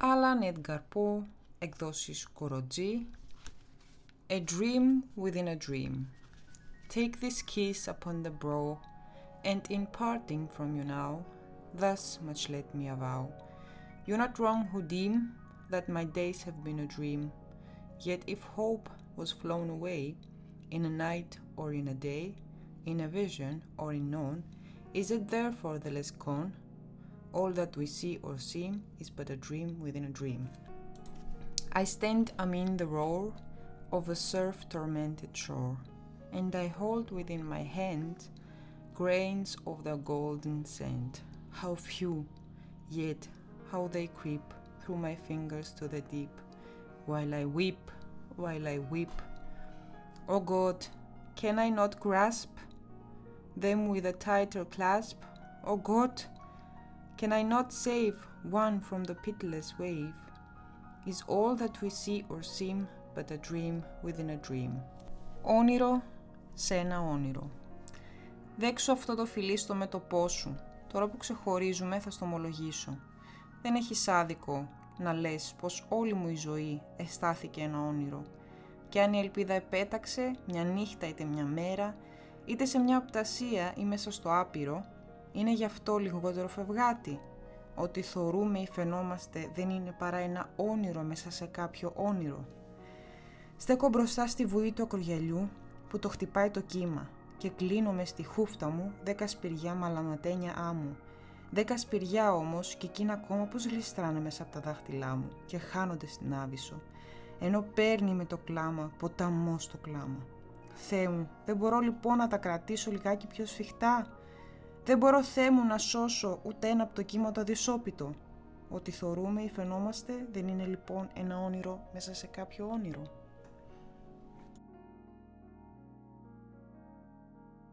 Άλαν Edgar Poe, εκδόσεις Κοροτζή, A Dream Within a Dream. Take this kiss upon the brow, and in parting from you now, thus much let me avow. You're not wrong who deem that my days have been a dream, yet if hope was flown away, in a night or in a day, in a vision or in none, is it therefore the less gone? All that we see or seem is but a dream within a dream. I stand amid the roar of a surf tormented shore, and I hold within my hand grains of the golden sand. How few, yet how they creep through my fingers to the deep, while I weep, while I weep. O God, can I not grasp them with a tighter clasp? O God, can I not save one from the pitiless wave? Is all that we see or seem but a dream within a dream? Όνειρο σε ένα όνειρο. Δέξω αυτό το φιλί στο μέτωπό σου. Τώρα που ξεχωρίζουμε θα στο ομολογήσω. Δεν έχεις άδικο να λες πως όλη μου η ζωή αισθάθηκε ένα όνειρο. Και αν η ελπίδα επέταξε μια νύχτα είτε μια μέρα, είτε σε μια οπτασία ή μέσα στο άπειρο, είναι γι' αυτό λιγότερο φευγάτη. Ότι θορούμε ή φαινόμαστε δεν είναι παρά ένα όνειρο μέσα σε κάποιο όνειρο. Στέκω μπροστά στη βουή του ακρογιαλιού που το χτυπάει το κύμα και κλείνομαι στη χούφτα μου δέκα σπηριά μαλαματένια άμμου. Δέκα σπηριά όμως και εκείνα ακόμα πως γλιστράνε μέσα από τα δάχτυλά μου και χάνονται στην άβυσσο, ενώ παίρνει με το κλάμα ποταμός το κλάμα. Θεέ μου, δεν μπορώ λοιπόν να τα κρατήσω λιγάκι πιο σφιχτά; Δεν μπορώ Θεέ μου να σώσω ούτε ένα από το κύμα το αδυσόπιτο. Ότι θορούμε ή φαινόμαστε δεν είναι λοιπόν ένα όνειρο μέσα σε κάποιο όνειρο.